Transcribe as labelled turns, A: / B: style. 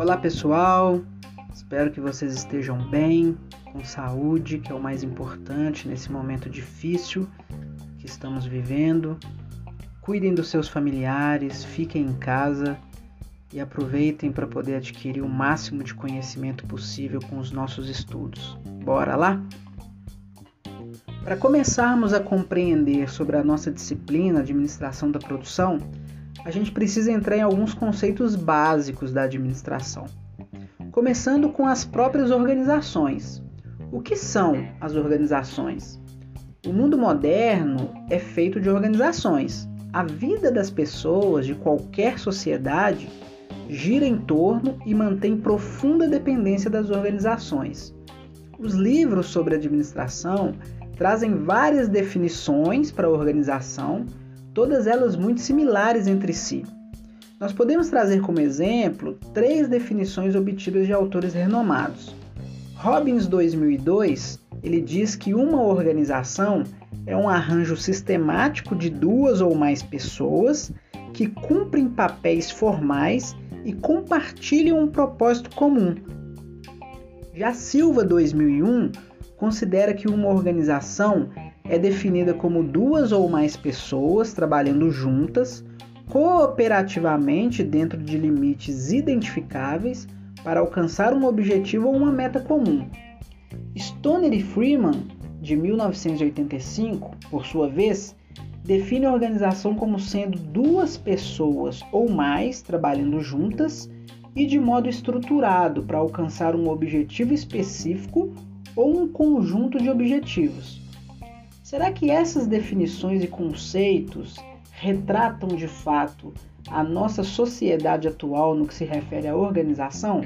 A: Olá pessoal, espero que vocês estejam bem, com saúde, que é o mais importante nesse momento difícil que estamos vivendo. Cuidem dos seus familiares, fiquem em casa e aproveitem para poder adquirir o máximo de conhecimento possível com os nossos estudos. Bora lá? Para começarmos a compreender sobre a nossa disciplina Administração da Produção, a gente precisa entrar em alguns conceitos básicos da administração. Começando com as próprias organizações. O que são as organizações? O mundo moderno é feito de organizações. A vida das pessoas de qualquer sociedade gira em torno e mantém profunda dependência das organizações. Os livros sobre administração trazem várias definições para a organização, todas elas muito similares entre si. Nós podemos trazer como exemplo três definições obtidas de autores renomados. Robbins 2002, ele diz que uma organização é um arranjo sistemático de duas ou mais pessoas que cumprem papéis formais e compartilham um propósito comum. Já Silva 2001 considera que uma organização é definida como duas ou mais pessoas trabalhando juntas, cooperativamente dentro de limites identificáveis para alcançar um objetivo ou uma meta comum. Stoner e Freeman, de 1985, por sua vez, define a organização como sendo duas pessoas ou mais trabalhando juntas e de modo estruturado para alcançar um objetivo específico ou um conjunto de objetivos. Será que essas definições e conceitos retratam de fato a nossa sociedade atual no que se refere à organização?